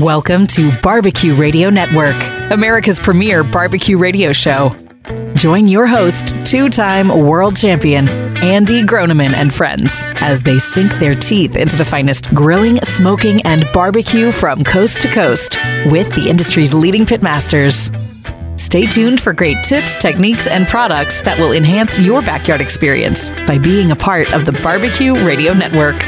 Welcome to Barbecue Radio Network, America's premier barbecue radio show. Join your host, two time world champion, Andy Groneman and friends, as they sink their teeth into the finest grilling, smoking, and barbecue from coast to coast with the industry's leading pitmasters. Stay tuned for great tips, techniques, and products that will enhance your backyard experience by being a part of the Barbecue Radio Network.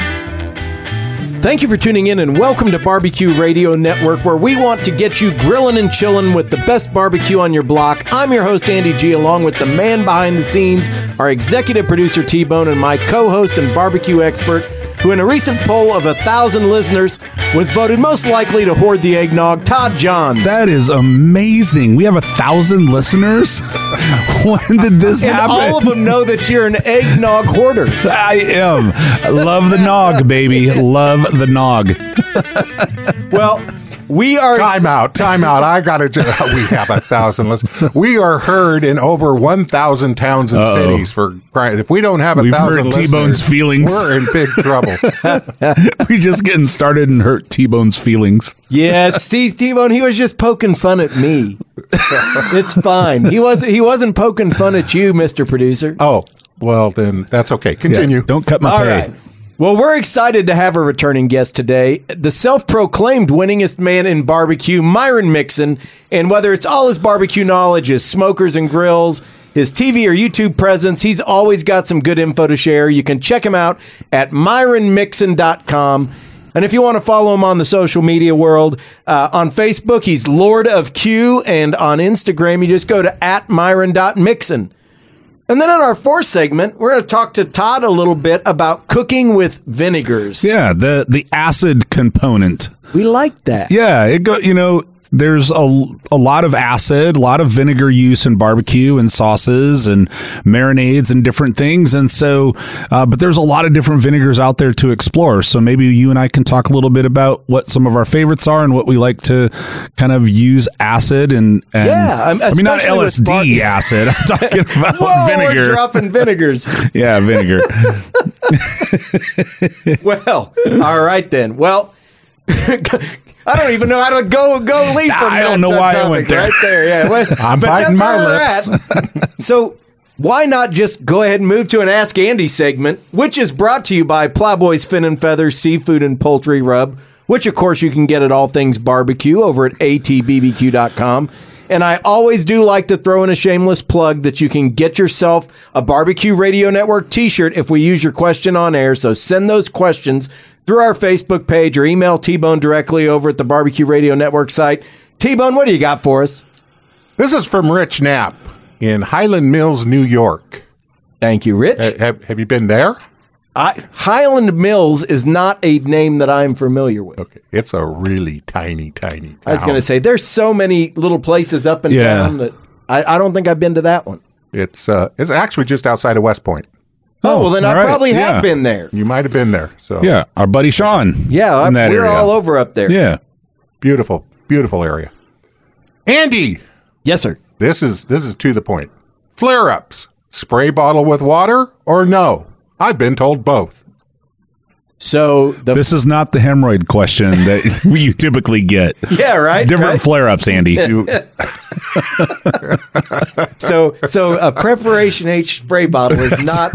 Thank you for tuning in and welcome to Barbecue Radio Network, where we want to get you grilling and chilling with the best barbecue on your block. I'm your host, Andy G, along with the man behind the scenes, our executive producer, T Bone, and my co host and barbecue expert, who, in a recent poll of a thousand listeners, was voted most likely to hoard the eggnog, Todd Johns. That is amazing. We have a thousand listeners. when did this and happen? all of them know that you're an eggnog hoarder. I am. Love the nog, baby. Love the nog. Well, we are Time out, time out. I got to We have a thousand listeners. We are heard in over 1,000 towns and Uh-oh. cities for crying. If we don't have a We've thousand hurt listeners, T-Bone's feelings. we're in big trouble. we just getting started and hurt T-Bone's feelings. Yes, Steve T-Bone, he was just poking fun at me. it's fine. He wasn't he wasn't poking fun at you, Mr. Producer. oh, well, then that's okay. Continue. Yeah, don't cut my All pay. right. Well, we're excited to have a returning guest today, the self-proclaimed winningest man in barbecue, Myron Mixon. And whether it's all his barbecue knowledge, his smokers and grills, his TV or YouTube presence, he's always got some good info to share. You can check him out at myronmixon.com. And if you want to follow him on the social media world, uh, on Facebook, he's Lord of Q, and on Instagram, you just go to at myron.mixon. And then in our fourth segment, we're going to talk to Todd a little bit about cooking with vinegars. Yeah, the the acid component. We like that. Yeah, it go. You know, there's a, a lot of acid, a lot of vinegar use in barbecue and sauces and marinades and different things. And so, uh, but there's a lot of different vinegars out there to explore. So maybe you and I can talk a little bit about what some of our favorites are and what we like to kind of use acid and, and Yeah, um, I mean not LSD bar- acid. I'm talking about Whoa, vinegar. we're dropping vinegars. yeah, vinegar. well, all right then. Well, I don't even know how to go go leave from I that don't know why I went there. right there. Yeah, well, I'm biting my lips. so why not just go ahead and move to an Ask Andy segment, which is brought to you by Plowboys Fin and Feathers Seafood and Poultry Rub, which of course you can get at All Things Barbecue over at atbbq.com. And I always do like to throw in a shameless plug that you can get yourself a Barbecue Radio Network t shirt if we use your question on air. So send those questions through our Facebook page or email T Bone directly over at the Barbecue Radio Network site. T Bone, what do you got for us? This is from Rich Knapp in Highland Mills, New York. Thank you, Rich. Uh, Have, have you been there? I, Highland Mills is not a name that I'm familiar with. Okay. It's a really tiny, tiny town. I was going to say there's so many little places up and Yeah. down that I, I don't think I've been to that one. It's, uh, it's actually just outside of West Point. Oh, oh, well then I right. probably Yeah. have been there. You might have been there. So Yeah, our buddy Sean. Yeah, I, that we're area. all over up there. Yeah. beautiful, beautiful area. Andy, Yes, sir. this is this is to the point. Flare ups, spray bottle with water or no? I've been told both. So the This is not the hemorrhoid question that you typically get. yeah right Different right? flare ups, Andy. You, so so a preparation H spray bottle is not.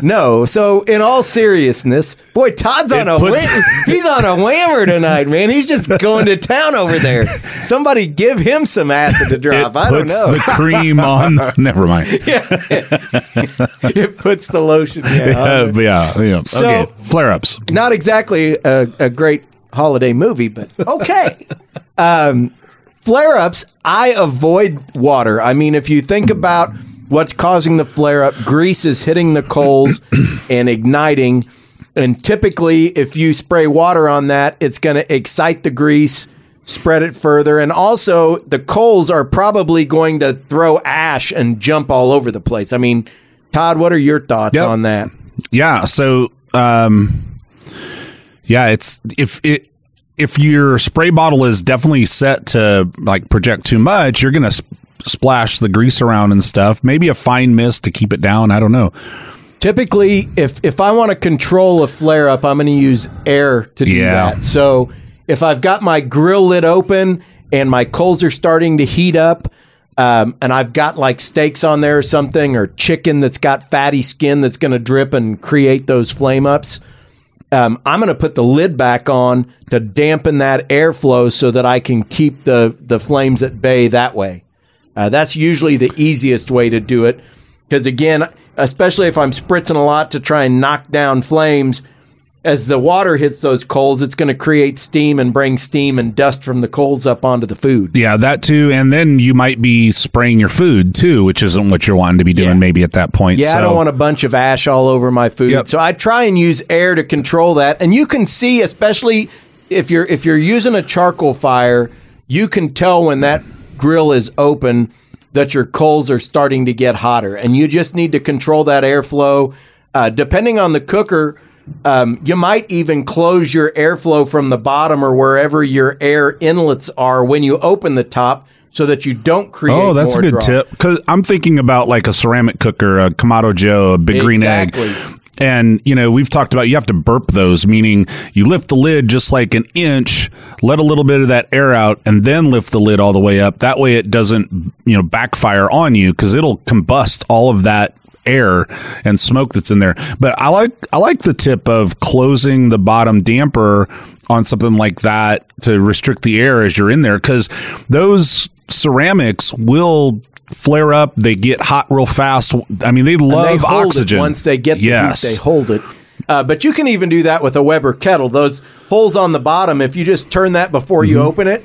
No, so in all seriousness, boy, Todd's on It a puts- wham- he's on a whammer tonight, man. He's just going to town over there. Somebody give him some acid to drop. it I don't know. the cream on. Never mind. it puts the lotion. Yeah, Uh, yeah, yeah. So- okay. Flare ups. not exactly a, a great holiday movie, but okay. um, flare ups, I avoid water. I mean, if you think about what's causing the flare up, grease is hitting the coals and igniting. And typically, if you spray water on that, it's going to excite the grease, spread it further. And also, the coals are probably going to throw ash and jump all over the place. I mean, Todd, what are your thoughts Yep. on that? Yeah. So, um, yeah, it's if it if your spray bottle is definitely set to like project too much, you're gonna sp- splash the grease around and stuff. Maybe a fine mist to keep it down. I don't know. Typically, if if I want to control a flare up, I'm going to use air to do Yeah. that. So if I've got my grill lid open and my coals are starting to heat up, um, and I've got like steaks on there or something, or chicken that's got fatty skin that's going to drip and create those flame ups. Um, I'm going to put the lid back on to dampen that airflow so that I can keep the the flames at bay that way. Uh, that's usually the easiest way to do it because again, especially if I'm spritzing a lot to try and knock down flames, as the water hits those coals, it's going to create steam and bring steam and dust from the coals up onto the food. Yeah, that too. And then you might be spraying your food too, which isn't what you're wanting to be doing Yeah. maybe at that point. Yeah, I don't want a bunch of ash all over my food. Yep. So I try and use air to control that. And you can see, especially if you're if you're using a charcoal fire, you can tell when that grill is open that your coals are starting to get hotter, and you just need to control that airflow. Uh, depending on the cooker, um, you might even close your airflow from the bottom or wherever your air inlets are when you open the top, so that you don't create. Oh, that's a good tip. Because I'm thinking about like a ceramic cooker, a Kamado Joe, a big green egg. And, you know, we've talked about you have to burp those, meaning you lift the lid just like an inch, let a little bit of that air out, and then lift the lid all the way up. That way it doesn't, you know, backfire on you because it'll combust all of that air and smoke that's in there. But I like I like the tip of closing the bottom damper on something like that to restrict the air as you're in there because those ceramics will flare up. They get hot real fast. I mean, they love they oxygen. Once they get the yes. heat, they hold it. Uh, but you can even do that with a Weber kettle. Those holes on the bottom, if you just turn that before you Mm-hmm. open it,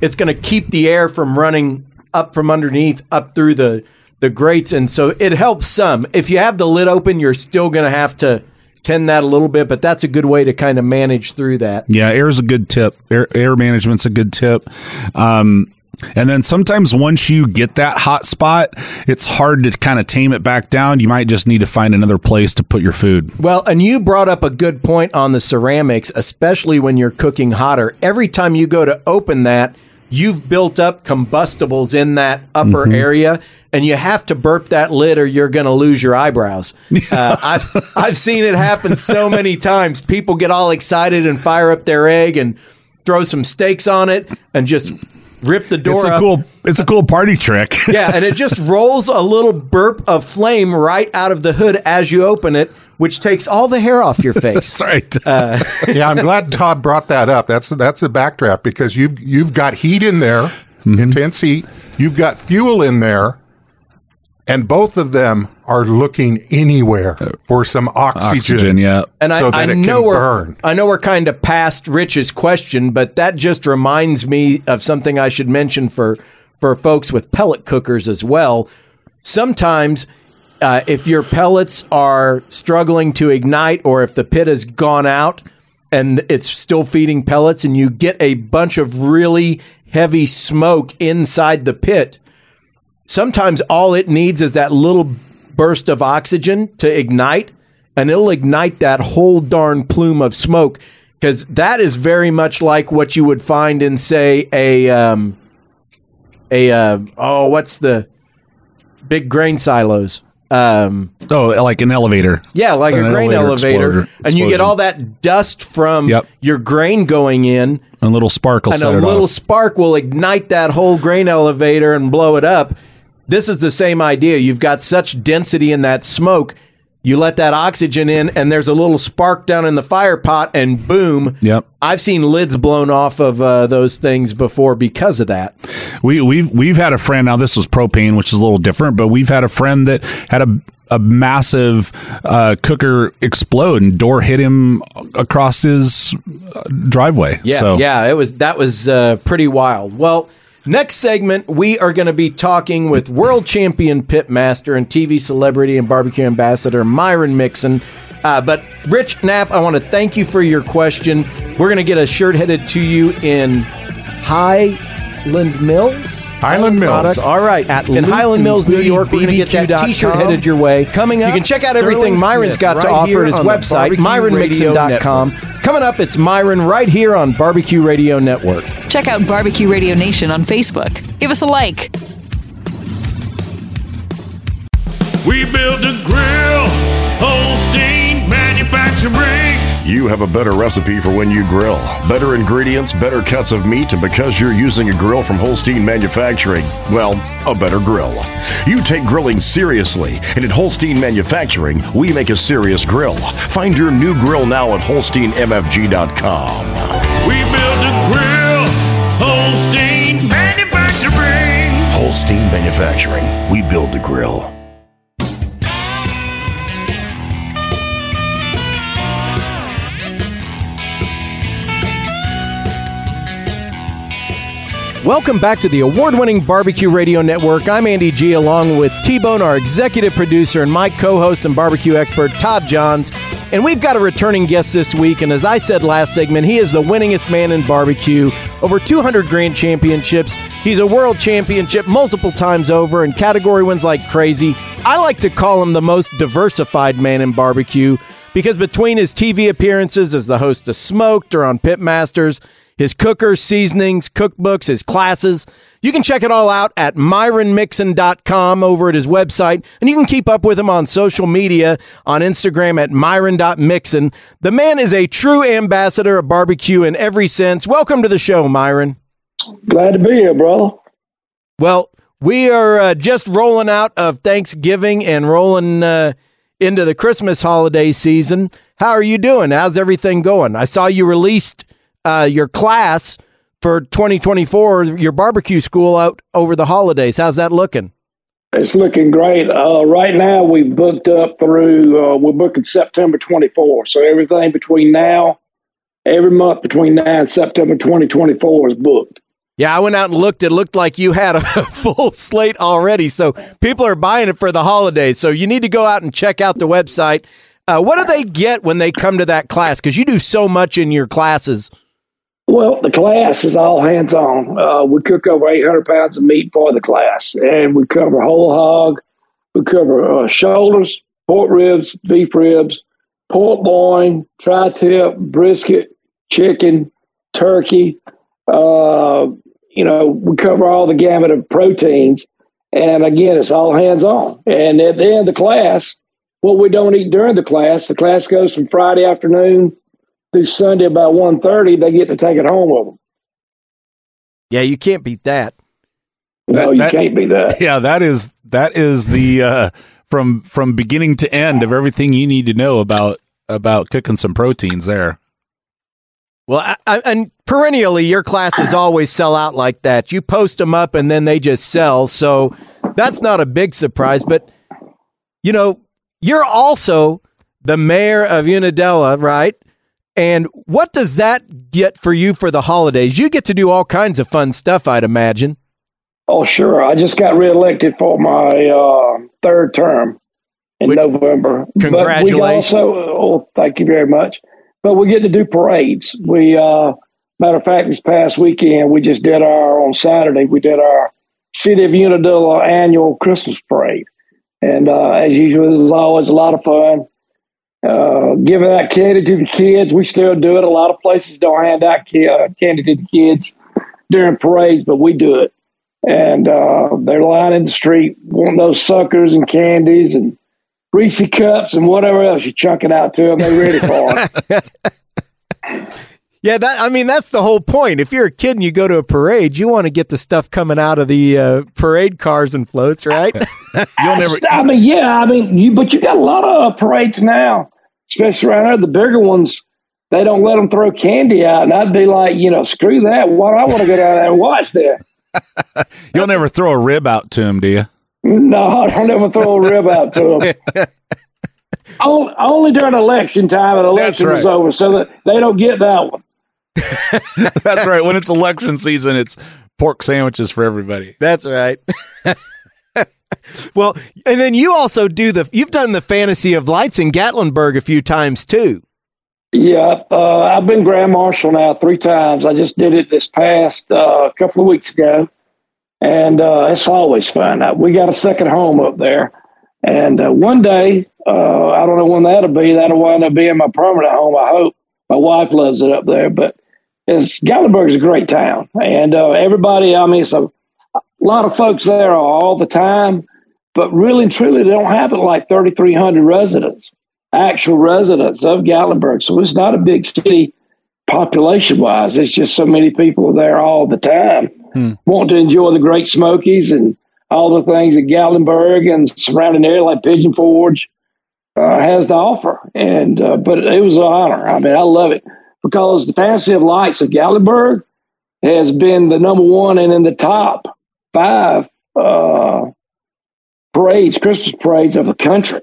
it's going to keep the air from running up from underneath up through the the grates, and so it helps some. If you have the lid open, you're still going to have to tend that a little bit, but that's a good way to kind of manage through that. Yeah, air is a good tip. Air, air management's a good tip. Um, and then sometimes once you get that hot spot, it's hard to kind of tame it back down. You might just need to find another place to put your food. Well, and you brought up a good point on the ceramics, especially when you're cooking hotter. Every time you go to open that, you've built up combustibles in that upper area, and you have to burp that lid or you're going to lose your eyebrows. Uh, I've I've seen it happen so many times. People get all excited and fire up their egg and throw some steaks on it and just rip the door It's a up. cool. It's a cool party trick. Yeah, and it just rolls a little burp of flame right out of the hood as you open it, which takes all the hair off your face. That's right. Uh, yeah, I'm glad Todd brought that up. That's that's the backdraft because you've you've got heat in there, Mm-hmm. intense heat. You've got fuel in there, and both of them are looking anywhere for some oxygen. Oxygen. Yeah. And so I, that I it know can we're burn. I know we're kind of past Rich's question, but that just reminds me of something I should mention for for folks with pellet cookers as well. Sometimes, uh, if your pellets are struggling to ignite, or if the pit has gone out and it's still feeding pellets, and you get a bunch of really heavy smoke inside the pit, sometimes all it needs is that little burst of oxygen to ignite and it'll ignite that whole darn plume of smoke because that is very much like what you would find in say a um, a uh, oh what's the big grain silos um, oh, like an elevator. yeah like An a grain elevator, elevator and you get all that dust from Yep. your grain going in A little sparkle and a it little off. spark will ignite that whole grain elevator and blow it up. This is the same idea. You've got such density in that smoke. You let that oxygen in, and there's a little spark down in the fire pot, and boom. Yep. I've seen lids blown off of uh, those things before because of that. We we've we've had a friend. Now this was propane, which is a little different, but we've had a friend that had a a massive uh, cooker explode and door hit him across his uh, driveway. Yeah, so, yeah, it was that was uh, pretty wild. Well, next segment we are going to be talking with world champion pitmaster and TV celebrity and barbecue ambassador Myron Mixon. Uh, but Rich Knapp, I want to thank you for your question. We're going to get a shirt headed to you in Highland Mills. Highland Mills. Products. All right. At in Highland Mills, New Luton York, we're going to get that T-shirt headed your way. Coming up, you can check out everything Sterling Myron's Smith, got to offer at his website, Barbecue myronmixon.com. Coming up, it's Myron right here on Barbecue Radio Network. Check out Barbecue Radio Nation on Facebook. Give us a like. We build a grill, Holstein manufacturing. You have a better recipe for when you grill. Better ingredients, better cuts of meat, and because you're using a grill from Holstein Manufacturing, well, a better grill. You take grilling seriously, and at Holstein Manufacturing, we make a serious grill. Find your new grill now at holsteinmfg.com. We build a grill, Holstein Manufacturing. Holstein Manufacturing, we build the grill. Welcome back to the award winning Barbecue Radio Network. I'm Andy G, along with T Bone, our executive producer, and my co host and barbecue expert, Todd Johns. And we've got a returning guest this week. And as I said last segment, he is the winningest man in barbecue. Over 200 grand championships. He's a world championship multiple times over, and category wins like crazy. I like to call him the most diversified man in barbecue because between his TV appearances as the host of Smoked or on Pitmasters, his cookers, seasonings, cookbooks, his classes. You can check it all out at myronmixon.com over at his website, and you can keep up with him on social media on Instagram at myron.mixon. The man is a true ambassador of barbecue in every sense. Welcome to the show, Myron. Glad to be here, brother. Well, we are uh, just rolling out of Thanksgiving and rolling uh, into the Christmas holiday season. How are you doing? How's everything going? I saw you released uh, your class for 2024, your barbecue school out over the holidays. How's that looking? It's looking great. Uh, right now, we've booked up through, uh, we're booking September 24. So everything between now, every month between now and September 2024 is booked. Yeah, I went out and looked. It looked like you had a full slate already. So people are buying it for the holidays. So you need to go out and check out the website. Uh, what do they get when they come to that class? Because you do so much in your classes. Well, the class is all hands on. Uh, we cook over 800 pounds of meat for the class, and we cover whole hog. We cover uh, shoulders, pork ribs, beef ribs, pork loin, tri tip, brisket, chicken, turkey. Uh, you know, we cover all the gamut of proteins. And again, it's all hands on. And at the end of the class, what we don't eat during the class, the class goes from Friday afternoon through Sunday about 1.30, they get to take it home with them. Yeah, you can't beat that. No, That- you that- can't be that. Yeah, that is that is the uh, from from beginning to end of everything you need to know about about cooking some proteins there. Well, I, I, and perennially, your classes always sell out like that. You post them up and then they just sell. So that's not a big surprise. But, you know, you're also the mayor of Unadilla, right? And what does that get for you for the holidays? You get to do all kinds of fun stuff, I'd imagine. Oh, sure. I just got reelected for my uh, third term in Which- November. Congratulations. But we also, oh, thank you very much. But we get to do parades. We, uh, matter of fact, this past weekend we just did our on Saturday. We did our City of Unadilla annual Christmas parade, and uh, as usual, it was always a lot of fun. Uh, giving that candy to the kids, we still do it. A lot of places don't hand out uh, candy to the kids during parades, but we do it and uh, they're lining the street wanting those suckers and candies and Reese cups and whatever else you chunk it out to them. They're ready for it. Yeah, that I mean that's the whole point. If you're a kid and you go to a parade, you want to get the stuff coming out of the uh, parade cars and floats, right? You'll never. I mean, yeah, I mean, you but you got a lot of parades now, especially around. The bigger ones, they don't let them throw candy out, and I'd be like, you know, screw that. Why do I want to go down there and watch that? You'll never throw a rib out to him, do you? No, I don't ever throw a rib out to them. only, only during election time, and election is over, so that they don't get that one. That's right. When it's election season, it's pork sandwiches for everybody. That's right. Well, and then you also do the you've done the fantasy of lights in Gatlinburg a few times too. Yeah, uh, I've been Grand Marshal now three times. I just did it this past uh, couple of weeks ago, and uh, it's always fun. Uh, we got a second home up there, and uh, one day uh, I don't know when that'll be. That'll wind up being my permanent home. I hope. My wife loves it up there, but it's Gatlinburg's a great town, and everybody. I mean, it's a, a lot of folks there all the time, but really and truly, they don't have it like thirty three hundred residents. actual residents of Gatlinburg. So it's not a big city population wise. It's just so many people there all the time hmm. want to enjoy the Great Smokies and all the things that Gatlinburg and surrounding area like Pigeon Forge uh, has to offer. And uh, but it was an honor. I mean, I love it because the Fantasy of Lights of Gatlinburg has been the number one and in the top five uh, parades, Christmas parades of the country.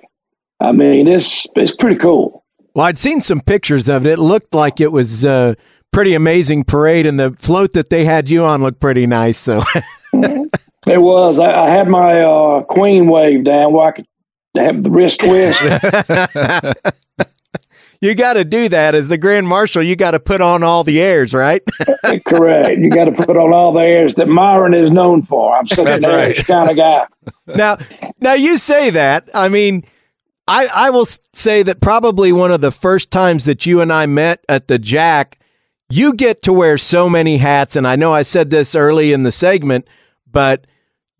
I mean, it's it's pretty cool. Well, I'd seen some pictures of it. It looked like it was a uh, pretty amazing parade, and the float that they had you on looked pretty nice. So it was. I, I had my uh, queen wave down where I could have the wrist twist. you got to do that as the grand marshal. You got to put on all the airs, right? Correct. You got to put on all the airs that Myron is known for. I'm such That's right. kind of guy. Now, now you say that. I mean, I I will say that probably one of the first times that you and I met at the Jack, you get to wear so many hats, and I know I said this early in the segment, but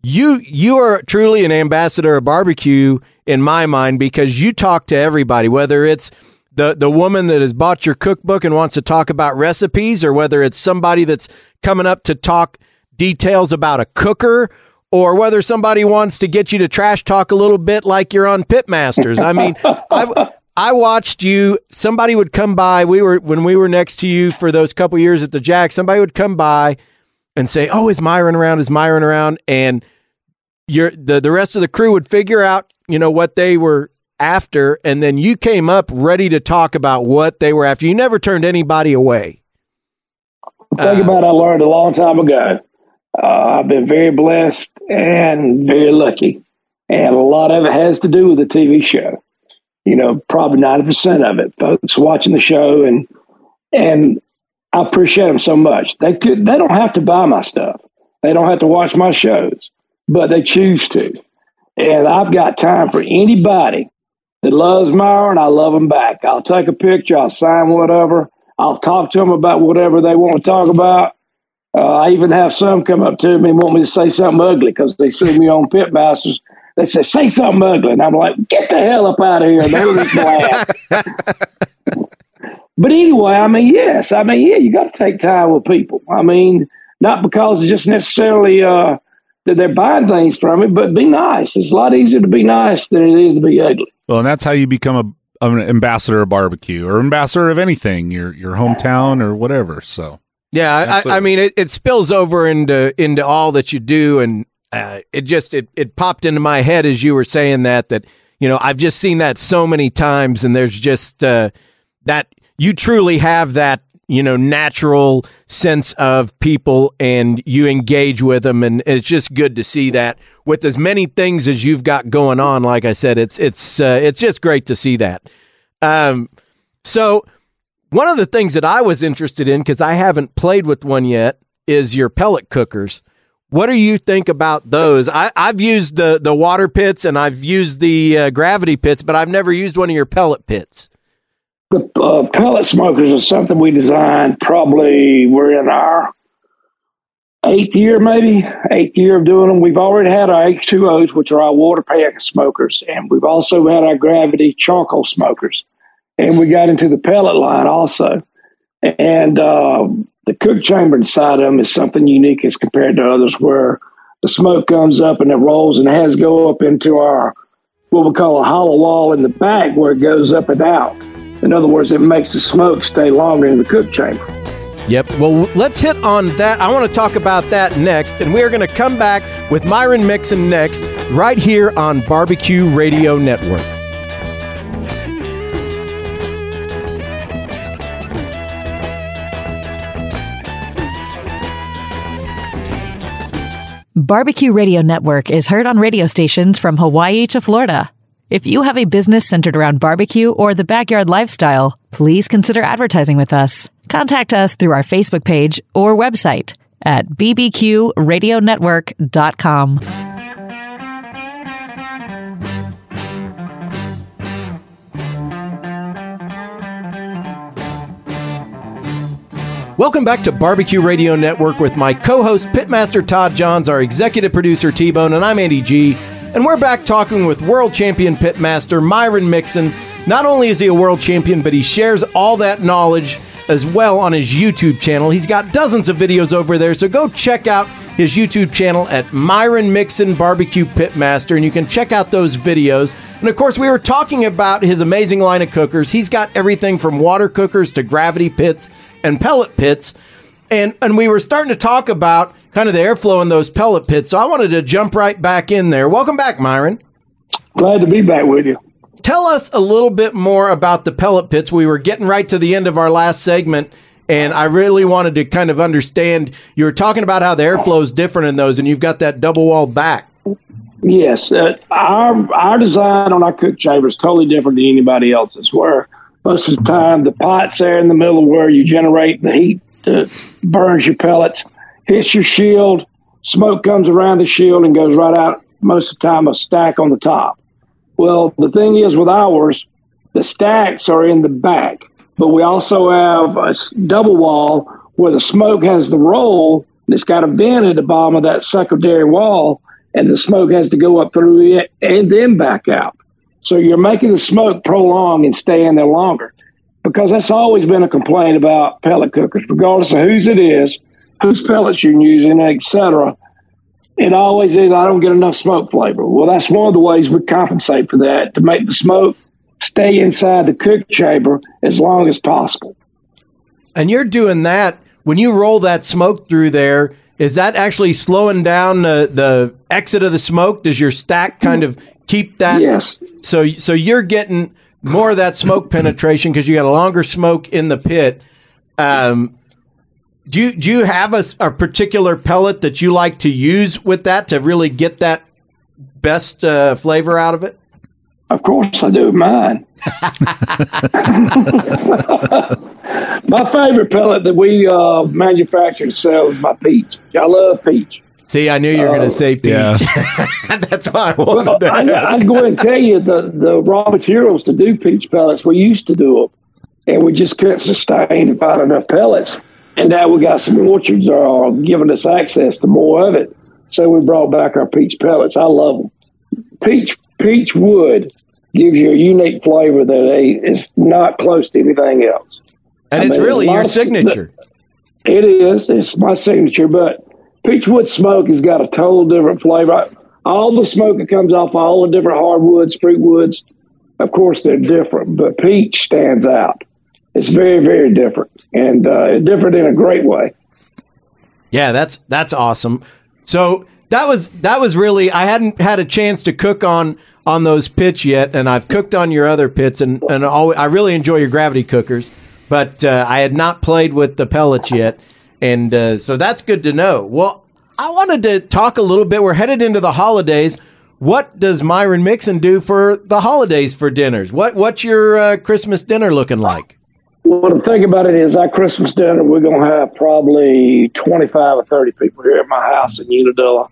you you are truly an ambassador of barbecue in my mind because you talk to everybody, whether it's the the woman that has bought your cookbook and wants to talk about recipes, or whether it's somebody that's coming up to talk details about a cooker, or whether somebody wants to get you to trash talk a little bit like you're on Pitmasters. I mean, I I watched you. Somebody would come by. We were when we were next to you for those couple years at the Jack. Somebody would come by and say, "Oh, is Myron around? Is Myron around?" And your the the rest of the crew would figure out, you know, what they were after, and then you came up ready to talk about what they were after. You never turned anybody away. Think uh, about I learned a long time ago. Uh, I've been very blessed and very lucky, and a lot of it has to do with the TV show. You know, probably ninety percent of it, folks watching the show, and and I appreciate them so much. They could, they don't have to buy my stuff. They don't have to watch my shows, but they choose to. And I've got time for anybody that loves Myron, I love them back. I'll take a picture, I'll sign whatever, I'll talk to them about whatever they want to talk about. Uh, I even have some come up to me and want me to say something ugly because they see me on Pitmasters. They say, say something ugly. And I'm like, get the hell up out of here. They just laugh. but anyway, I mean, yes. I mean, yeah, you got to take time with people. I mean, not because it's just necessarily uh, that they're buying things from it, but be nice. It's a lot easier to be nice than it is to be ugly. Well, and that's how you become a an ambassador of barbecue or ambassador of anything, your your hometown or whatever. So yeah, I, I, mean it, it spills over into into all that you do, and uh, it just it it popped into my head as you were saying that that you know I've just seen that so many times, and there's just uh, that you truly have that you know, natural sense of people and you engage with them. And it's just good to see that with as many things as you've got going on. Like I said, it's, it's, uh, it's just great to see that. Um, so one of the things that I was interested in, cause I haven't played with one yet is your pellet cookers. What do you think about those? I, have used the the water pits and I've used the uh, gravity pits, but I've never used one of your pellet pits the uh, pellet smokers is something we designed probably we're in our eighth year maybe eighth year of doing them. We've already had our h2os which are our water pack smokers and we've also had our gravity charcoal smokers. And we got into the pellet line also. And uh, the cook chamber inside of them is something unique as compared to others where the smoke comes up and it rolls and it has to go up into our what we call a hollow wall in the back where it goes up and out in other words, it makes the smoke stay longer in the cook chamber. Yep. Well, let's hit on that. I want to talk about that next. And we are going to come back with Myron Mixon next, right here on Barbecue Radio Network. Barbecue Radio Network is heard on radio stations from Hawaii to Florida. If you have a business centered around barbecue or the backyard lifestyle, please consider advertising with us. Contact us through our Facebook page or website at bbqradionetwork.com. Welcome back to Barbecue Radio Network with my co host, Pitmaster Todd Johns, our executive producer, T Bone, and I'm Andy G. And we're back talking with world champion pitmaster Myron Mixon not only is he a world champion, but he shares all that knowledge as well on his YouTube channel. He's got dozens of videos over there, so go check out his YouTube channel at Myron Mixon Barbecue Pitmaster, and you can check out those videos. And of course, we were talking about his amazing line of cookers. He's got everything from water cookers to gravity pits and pellet pits. And, and we were starting to talk about kind of the airflow in those pellet pits. So I wanted to jump right back in there. Welcome back, Myron. Glad to be back with you. Tell us a little bit more about the pellet pits. We were getting right to the end of our last segment, and I really wanted to kind of understand. You were talking about how the airflow is different in those, and you've got that double wall back. Yes, uh, our our design on our cook chamber is totally different than anybody else's. Where most of the time the pot's there in the middle where you generate the heat that burns your pellets, hits your shield, smoke comes around the shield and goes right out. Most of the time, a stack on the top. Well, the thing is with ours, the stacks are in the back, but we also have a double wall where the smoke has the roll and it's got a vent at the bottom of that secondary wall, and the smoke has to go up through it and then back out. So you're making the smoke prolong and stay in there longer because that's always been a complaint about pellet cookers, regardless of whose it is, whose pellets you're using, etc. It always is, I don't get enough smoke flavor. Well, that's one of the ways we compensate for that to make the smoke stay inside the cook chamber as long as possible. And you're doing that when you roll that smoke through there. Is that actually slowing down the, the exit of the smoke? Does your stack kind of keep that? Yes. So so you're getting more of that smoke penetration because you got a longer smoke in the pit. Um, do you do you have a, a, particular pellet that you like to use with that to really get that best uh, flavor out of it? Of course, I do mine. my favorite pellet that we uh, manufacture and sell is my peach. I love peach. See, I knew you were going to say peach. Yeah. That's why I wanted well, to I, I'd go ahead and tell you the, the raw materials to do peach pellets. We used to do them, and we just couldn't sustain and find enough pellets. And now we got some orchards are giving us access to more of it. So we brought back our peach pellets. I love them. Peach peach wood gives you a unique flavor that is not close to anything else. And I it's mean, really your signature. It is. It's my signature, but peach wood smoke has got a total different flavor. All the smoke that comes off all the different hardwoods, fruit woods, of course, they're different, but peach stands out. It's very, very different and uh, different in a great way. Yeah, that's that's awesome. So that was that was really I hadn't had a chance to cook on on those pits yet, and I've cooked on your other pits, and and always, I really enjoy your gravity cookers, but uh, I had not played with the pellets yet. And uh, so that's good to know. Well, I wanted to talk a little bit. We're headed into the holidays. What does Myron Mixon do for the holidays for dinners? What What's your uh, Christmas dinner looking like? Well, the thing about it is, our Christmas dinner, we're going to have probably 25 or 30 people here at my house in Unadilla.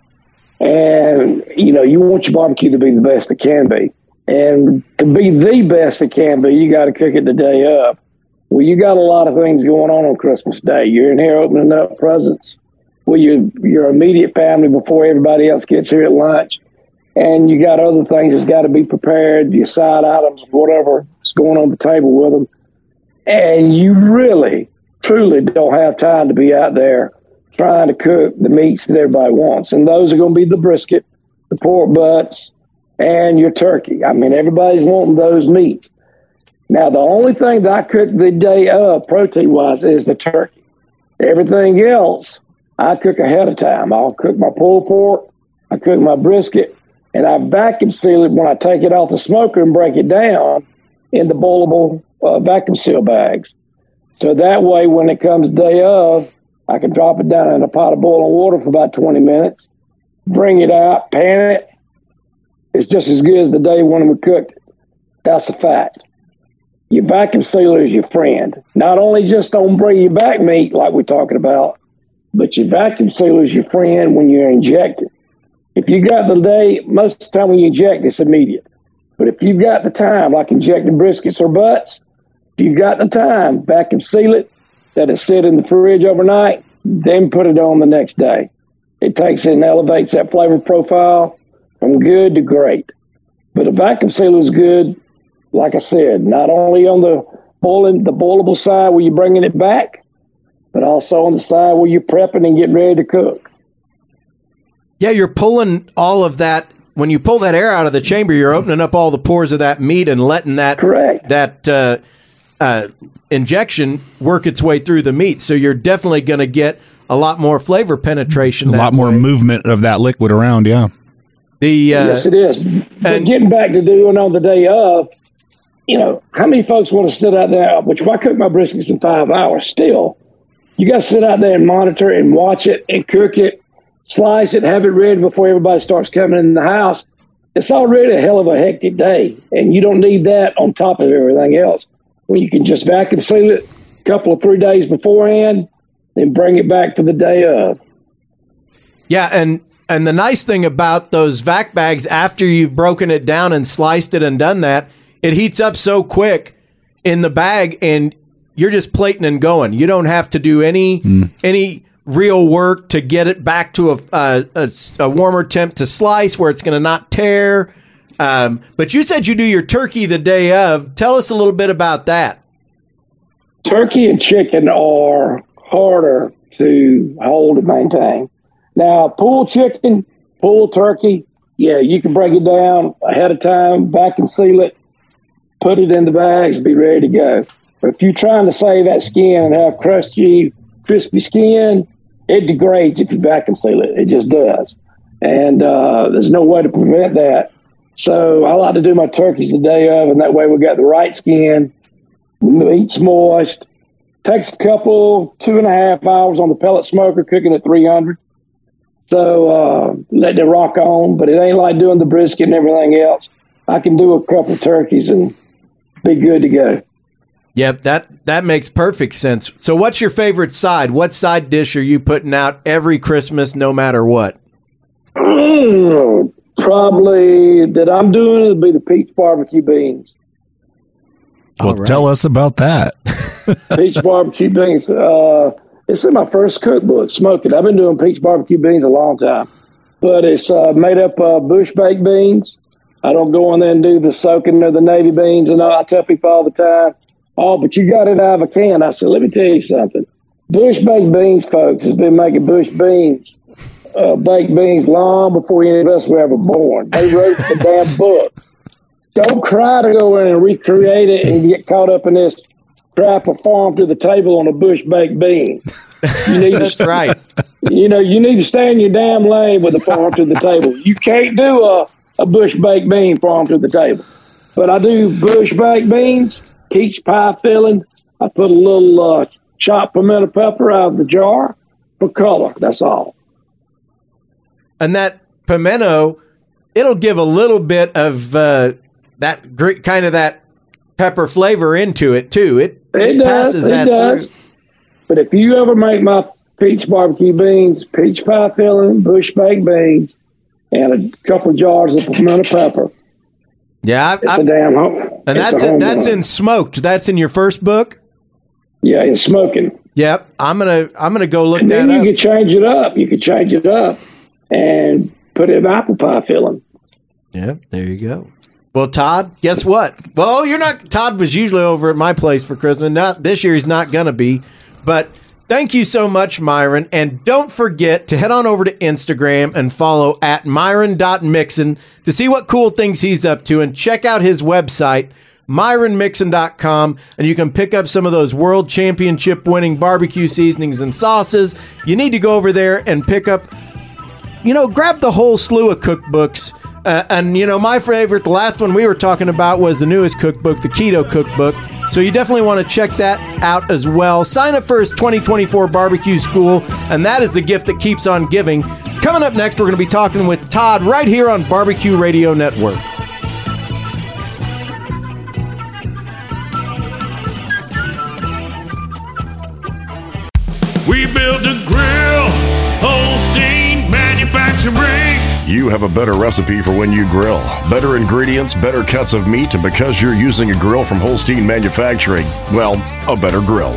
And, you know, you want your barbecue to be the best it can be. And to be the best it can be, you got to cook it the day up. Well, you got a lot of things going on on Christmas Day. You're in here opening up presents with your your immediate family before everybody else gets here at lunch, and you got other things that's got to be prepared. Your side items, whatever is going on the table with them, and you really, truly don't have time to be out there trying to cook the meats that everybody wants, and those are going to be the brisket, the pork butts, and your turkey. I mean, everybody's wanting those meats. Now, the only thing that I cook the day of, protein wise, is the turkey. Everything else, I cook ahead of time. I'll cook my pulled pork, I cook my brisket, and I vacuum seal it when I take it off the smoker and break it down in the boilable uh, vacuum seal bags. So that way, when it comes day of, I can drop it down in a pot of boiling water for about 20 minutes, bring it out, pan it. It's just as good as the day when we cooked it. That's a fact your vacuum sealer is your friend. Not only just on bring you back meat like we're talking about, but your vacuum sealer is your friend when you're injecting. If you got the day, most of the time when you inject, it's immediate. But if you've got the time, like injecting briskets or butts, if you've got the time, vacuum seal it, let it sit in the fridge overnight, then put it on the next day. It takes it and elevates that flavor profile from good to great. But a vacuum sealer is good like I said, not only on the boiling the boilable side where you're bringing it back, but also on the side where you're prepping and getting ready to cook. Yeah, you're pulling all of that. When you pull that air out of the chamber, you're opening up all the pores of that meat and letting that Correct. that uh, uh, injection work its way through the meat. So you're definitely going to get a lot more flavor penetration. A that lot more way. movement of that liquid around. Yeah. The uh, yes, it is. But and- getting back to doing on the day of, you know, how many folks want to sit out there? Which I cook my briskets in five hours. Still, you got to sit out there and monitor and watch it and cook it, slice it, have it ready before everybody starts coming in the house. It's already a hell of a hectic day, and you don't need that on top of everything else. When you can just vacuum seal it a couple of three days beforehand, then bring it back for the day of. Yeah, and and the nice thing about those vac bags after you've broken it down and sliced it and done that, it heats up so quick in the bag and you're just plating and going. You don't have to do any mm. any real work to get it back to a a, a, a warmer temp to slice where it's going to not tear. Um, but you said you do your turkey the day of. Tell us a little bit about that. turkey and chicken are harder to hold and maintain. Now, pulled chicken, pulled turkey, yeah, you can break it down ahead of time, vacuum seal it, put it in the bags, be ready to go. But if you're trying to save that skin and have crusty, crispy skin, it degrades if you vacuum seal it. It just does. And uh, there's no way to prevent that. So I like to do my turkeys the day of, and that way we got the right skin, meat's moist. Takes a couple, two and a half hours on the pellet smoker, cooking at 300. So uh, letting it rock on, but it ain't like doing the brisket and everything else. I can do a couple turkeys and be good to go. Yep, that that makes perfect sense. So, what's your favorite side? What side dish are you putting out every Christmas, no matter what? Mm, probably that I'm doing it would be the peach barbecue beans. Well, right. tell us about that. Peach barbecue beans. Uh, it's in my first cookbook, smoking. I've been doing peach barbecue beans a long time, but it's uh, made up of bush baked beans. I don't go in there and do the soaking of the navy beans, and I tell people all the time, "Oh, but you got it out of a can." I said, "Let me tell you something. Bush baked beans, folks, has been making bush beans, uh, baked beans long before any of us were ever born. They wrote the damn book. Don't cry to go in and recreate it and get caught up in this crap of farm to the table on a bush baked bean. You need That's to, right. you know, you need to stay in your damn lane with the farm to the table. You can't do a, a bush baked bean farm to the table. But I do bush baked beans, peach pie filling. I put a little uh, chopped pimento pepper out of the jar for color. That's all. And that pimento, it'll give a little bit of uh, that gr- kind of that pepper flavor into it too. It, It does. passes it that does. through. But if you ever make my peach barbecue beans, peach pie filling, bush baked beans, and a couple jars of pimento pepper, Yeah, it's I, a I, damn home. and it's that's in, that's in smoked. That's in your first book. yeah, it's smoking. Yep, I'm gonna I'm gonna go look And that then you up. could change it up. You can change it up and put in apple pie filling. Yeah, there you go. Well, Todd, guess what? Well, oh, you're not. Todd was usually over at my place for Christmas. Not this year. He's not gonna be. But thank you so much, Myron. And don't forget to head on over to Instagram and follow at myron.mixon to see what cool things he's up to and check out his website, myronmixon.com. And you can pick up some of those world championship winning barbecue seasonings and sauces. You need to go over there and pick up you know, grab the whole slew of cookbooks. Uh, and, you know, my favorite, the last one we were talking about was the newest cookbook, the Keto Cookbook. So you definitely want to check that out as well. Sign up for his 2024 barbecue school, and that is the gift that keeps on giving. Coming up next, we're going to be talking with Todd right here on Barbecue Radio Network. We built a grill, Holstein Manufacturing. You have a better recipe for when you grill. Better ingredients, better cuts of meat, and because you're using a grill from Holstein Manufacturing, well, a better grill.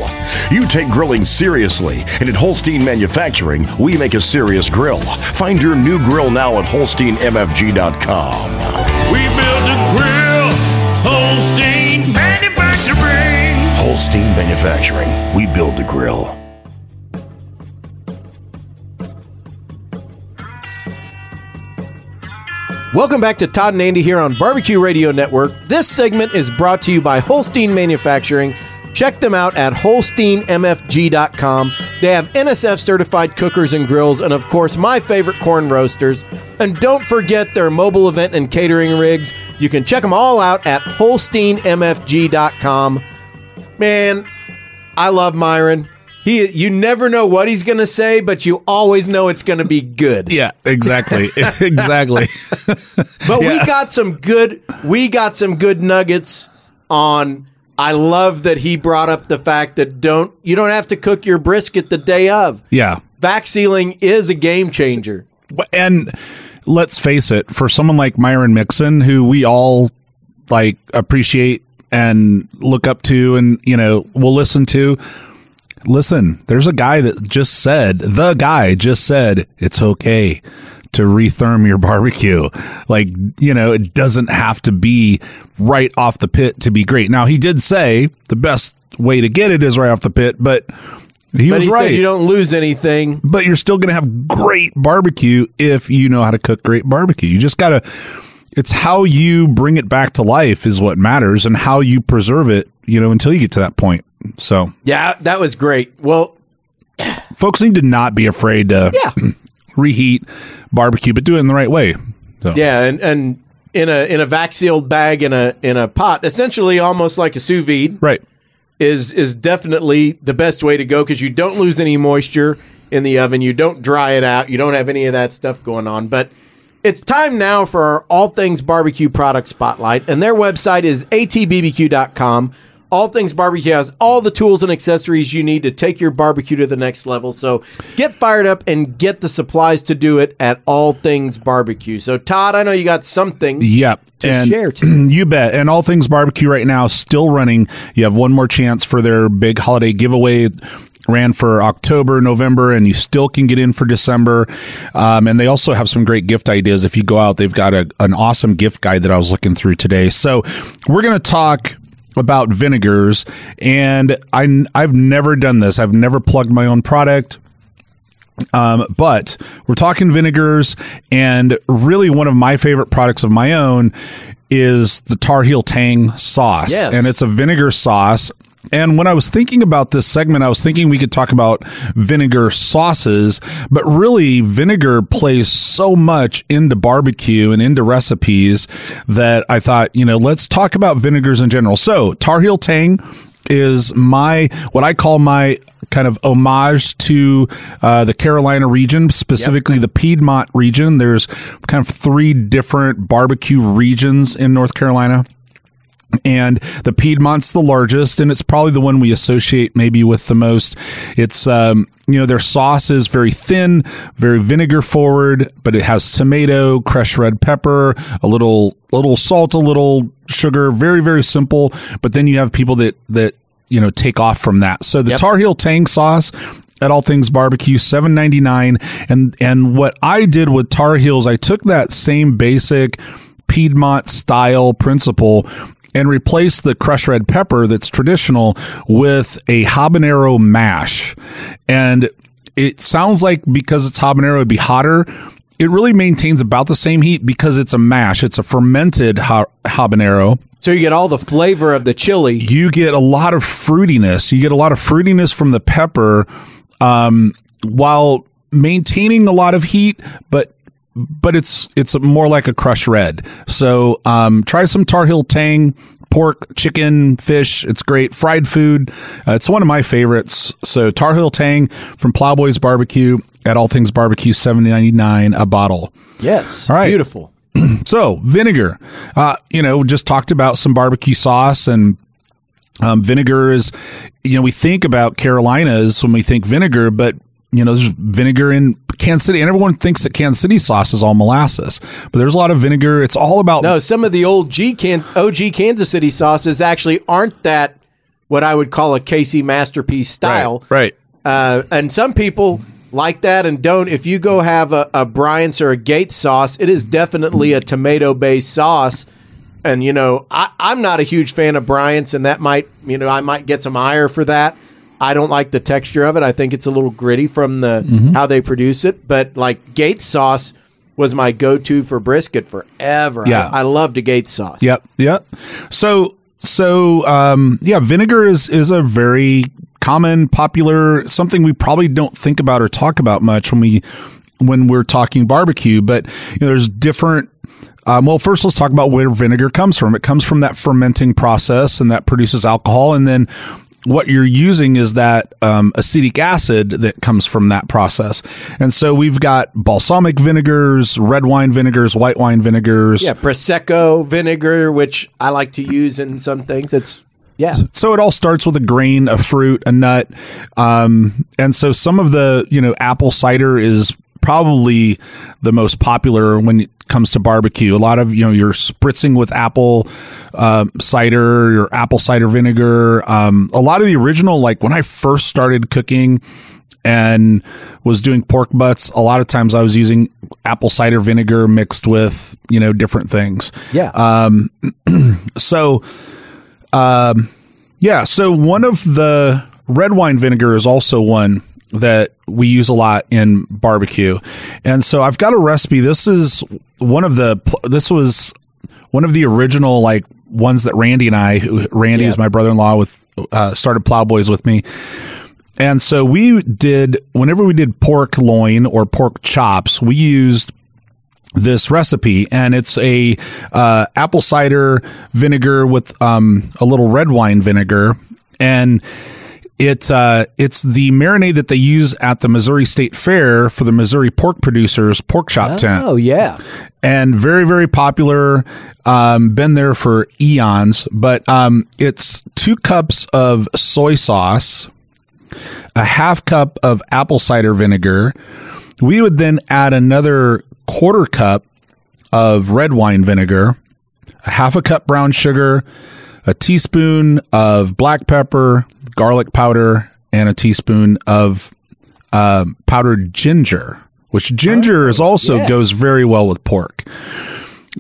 You take grilling seriously, and at Holstein Manufacturing, we make a serious grill. Find your new grill now at holsteinmfg.com. We build a grill, Holstein Manufacturing. Holstein Manufacturing. We build the grill. Welcome back to Todd and Andy here on Barbecue Radio Network. This segment is brought to you by Holstein Manufacturing. Check them out at holsteinmfg.com. They have NSF certified cookers and grills, and of course, my favorite corn roasters. And don't forget their mobile event and catering rigs. You can check them all out at holsteinmfg.com. Man, I love Myron. He, you never know what he's going to say, but you always know it's going to be good. Yeah, exactly. exactly. But we got some good we got some good nuggets on I love that he brought up the fact that don't you don't have to cook your brisket the day of. Yeah. Vac sealing is a game changer. And let's face it, for someone like Myron Mixon, who we all like appreciate and look up to and, you know, will listen to, listen, there's a guy that just said, the guy just said, it's okay to retherm your barbecue. Like, you know, it doesn't have to be right off the pit to be great. Now, he did say the best way to get it is right off the pit, but he But was he right you don't lose anything. but you're still going to have great barbecue if you know how to cook great barbecue. You just got to it's how you bring it back to life is what matters and how you preserve it, you know, until you get to that point. So, Yeah, that was great. Well, folks need to not be afraid to yeah. reheat barbecue, but do it in the right way. So, Yeah, and and in a in a vac sealed bag in a in a pot, essentially almost like a sous vide. right. is is definitely the best way to go because you don't lose any moisture in the oven. You don't dry it out. You don't have any of that stuff going on. But it's time now for our All Things Barbecue product spotlight, and their website is atbbq.com. All Things Barbecue has all the tools and accessories you need to take your barbecue to the next level. So get fired up and get the supplies to do it at All Things Barbecue. So Todd, I know you got something. Yep. To share to- you bet. And All Things Barbecue right now still running. You have one more chance for their big holiday giveaway. Ran for October, November, and you still can get in for December. Um, and they also have some great gift ideas. If you go out, they've got a, an awesome gift guide that I was looking through today. So we're going to talk about vinegars. And I, I've never done this. I've never plugged my own product. Um, but we're talking vinegars, and really one of my favorite products of my own is the Tar Heel Tang sauce. Yes. And it's a vinegar sauce. And when I was thinking about this segment, I was thinking we could talk about vinegar sauces, but really vinegar plays so much into barbecue and into recipes that I thought, you know, let's talk about vinegars in general. So Tar Heel Tang is my what I call my kind of homage to uh, the Carolina region, specifically the Piedmont region. There's kind of three different barbecue regions in North Carolina. And the Piedmont's the largest, and it's probably the one we associate maybe with the most. It's, um, you know, their sauce is very thin, very vinegar forward, but it has tomato, crushed red pepper, a little, little salt, a little sugar, very, very simple. But then you have people that, that, you know, take off from that. So the Yep. Tar Heel Tang sauce at All Things Barbecue, seven ninety nine. And and what I did with Tar Heels, I took that same basic Piedmont style principle and replace the crushed red pepper that's traditional with a habanero mash. And it sounds like because it's habanero, it'd be hotter. It really maintains about the same heat because it's a mash. It's a fermented ha- habanero So you get all the flavor of the chili. you get a lot of fruitiness. You get a lot of fruitiness from the pepper, um, while maintaining a lot of heat, but but it's it's more like a crushed red. So um, try some Tar Heel Tang pork, chicken, fish. It's great fried food. Uh, it's one of my favorites. So Tar Heel Tang from Plowboys Barbecue at All Things Barbecue, seven ninety nine a bottle. Yes. All right. Beautiful. So vinegar, uh, you know, just talked about some barbecue sauce and um, vinegar is, you know, we think about Carolinas when we think vinegar, but you know, there's vinegar in Kansas City, and everyone thinks that Kansas City sauce is all molasses, but there's a lot of vinegar. It's all about No, some of the old G can OG Kansas City sauces actually aren't that what I would call a KC masterpiece style. right? Uh, and some people like that and don't. If you go have a, a Bryant's or a Gates sauce, it is definitely a tomato based sauce. And you know, I, I'm not a huge fan of Bryant's, and that might, you know, I might get some ire for that. I don't like the texture of it. I think it's a little gritty from the Mm-hmm. how they produce it. But like Gates sauce was my go-to for brisket forever. Yeah. I, I loved a Gates sauce. Yep. Yep. So so um yeah, vinegar is is a very common, popular something we probably don't think about or talk about much when we when we're talking barbecue, but you know, there's different um, well, first let's talk about where vinegar comes from. It comes from that fermenting process, and that produces alcohol. And then what you're using is that um, acetic acid that comes from that process. And so we've got balsamic vinegars, red wine vinegars, white wine vinegars. Yeah, prosecco vinegar, which I like to use in some things. It's yeah. So it all starts with a grain, a fruit, a nut, um, and so some of the you know apple cider is probably the most popular when it comes to barbecue. A lot of you know you're spritzing with apple uh, cider, your apple cider vinegar. Um, a lot of the original, like when I first started cooking and was doing pork butts, a lot of times I was using apple cider vinegar mixed with you know different things. Yeah. So, um, yeah. So one of the red wine vinegar is also one that we use a lot in barbecue, and so I've got a recipe. This is one of the. This was one of the original like ones that Randy and I. Who Randy is my brother-in-law with uh, started Plowboys with me. And so we did, whenever we did pork loin or pork chops, we used this recipe and it's a uh, apple cider vinegar with um, a little red wine vinegar and it's uh, it's the marinade that they use at the Missouri State Fair for the Missouri pork producers pork chop tent. Oh yeah. and very very popular um, been there for eons. But um, it's two cups of soy sauce a half cup of apple cider vinegar. We would then add another quarter cup of red wine vinegar a half a cup brown sugar a teaspoon of black pepper garlic powder and a teaspoon of um, powdered ginger which ginger is also yeah. goes very well with pork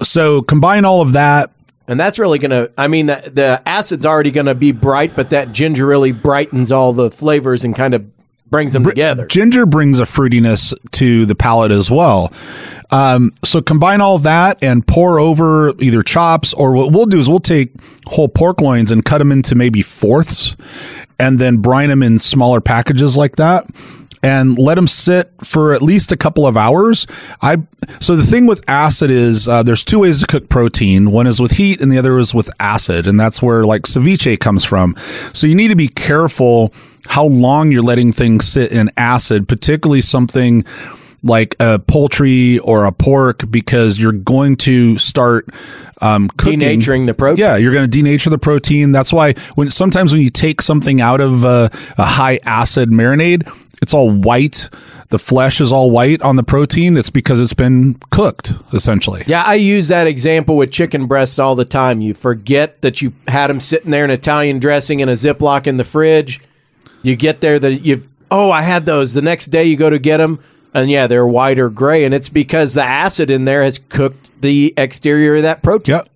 so combine all of that And that's really going to, I mean, the, the acid's already going to be bright, but that ginger really brightens all the flavors and kind of brings them together. Ginger brings a fruitiness to the palate as well. Um, so combine all that and pour over either chops or what we'll do is we'll take whole pork loins and cut them into maybe fourths and then brine them in smaller packages like that and let them sit for at least a couple of hours. I so the thing with acid is uh, there's two ways to cook protein. One is with heat, and the other is with acid, and that's where like ceviche comes from. So you need to be careful how long you're letting things sit in acid, particularly something like a poultry or a pork, because you're going to start um, cooking. Denaturing the protein. Yeah, you're going to denature the protein. That's why when sometimes when you take something out of a, a high acid marinade, it's all white. The flesh is all white on the protein. It's because it's been cooked, essentially. Yeah, I use that example with chicken breasts all the time. You forget that you had them sitting there in Italian dressing in a Ziploc in the fridge. You get there that you oh I had those. The next day you go to get them and yeah they're white or gray and it's because the acid in there has cooked the exterior of that protein. Yep.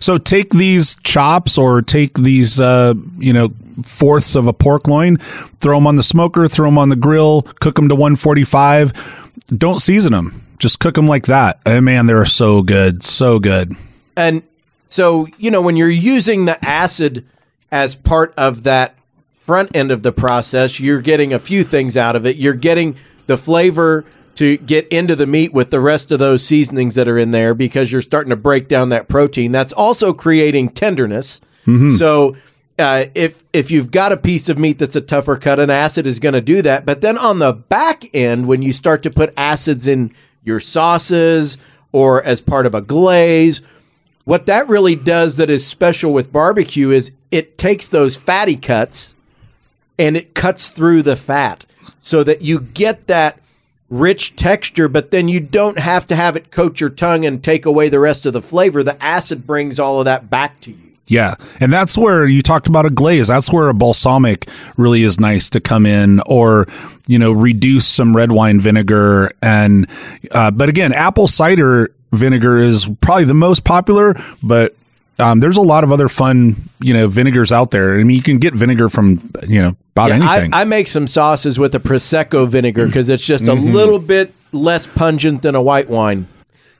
So take these chops or take these, uh, you know, fourths of a pork loin, throw them on the smoker, throw them on the grill, cook them to 145. Don't season them. Just cook them like that. And man, they're so good. So good. And so, you know, when you're using the acid as part of that front end of the process, you're getting a few things out of it. You're getting the flavor to get into the meat with the rest of those seasonings that are in there because you're starting to break down that protein. That's also creating tenderness. So, uh, if if you've got a piece of meat that's a tougher cut, an acid is going to do that. But then on the back end, when you start to put acids in your sauces or as part of a glaze, what that really does that is special with barbecue is it takes those fatty cuts and it cuts through the fat so that you get that rich texture, but then you don't have to have it coat your tongue and take away the rest of the flavor. The acid brings all of that back to you. Yeah. And that's where you talked about a glaze. That's where a balsamic really is nice to come in or, you know, reduce some red wine vinegar. And, uh, but again, apple cider vinegar is probably the most popular, but Um, there's a lot of other fun, you know, vinegars out there. I mean, you can get vinegar from, you know, about Yeah, anything. I, I make some sauces with a prosecco vinegar because it's just a Mm-hmm. little bit less pungent than a white wine.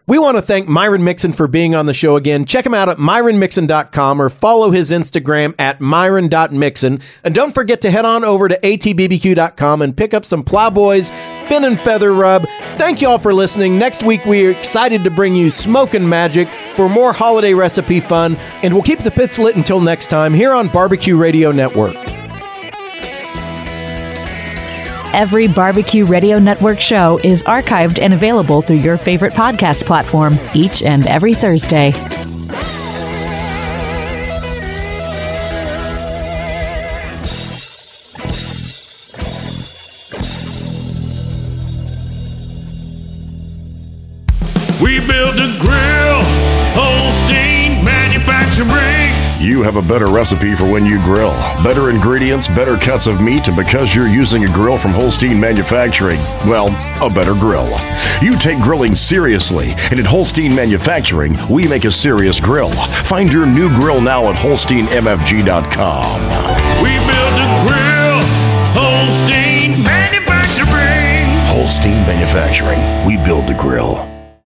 We want to thank Myron Mixon for being on the show again. Check him out at myronmixon.com or follow his Instagram at myron.mixon. And don't forget to head on over to atbbq.com and pick up some Plowboys Fin and Feather Rub. Thank you all for listening. Next week, we are excited to bring you Smokin' Magic for more holiday recipe fun. And we'll keep the pits lit until next time here on Barbecue Radio Network. Every Barbecue Radio Network show is archived and available through your favorite podcast platform each and every Thursday. We build a grill, You have a better recipe for when you grill. Better ingredients, better cuts of meat, and because you're using a grill from Holstein Manufacturing, well, a better grill. You take grilling seriously, and at Holstein Manufacturing, we make a serious grill. Find your new grill now at holsteinmfg.com. We build a grill, Holstein Manufacturing. Holstein Manufacturing, we build the grill.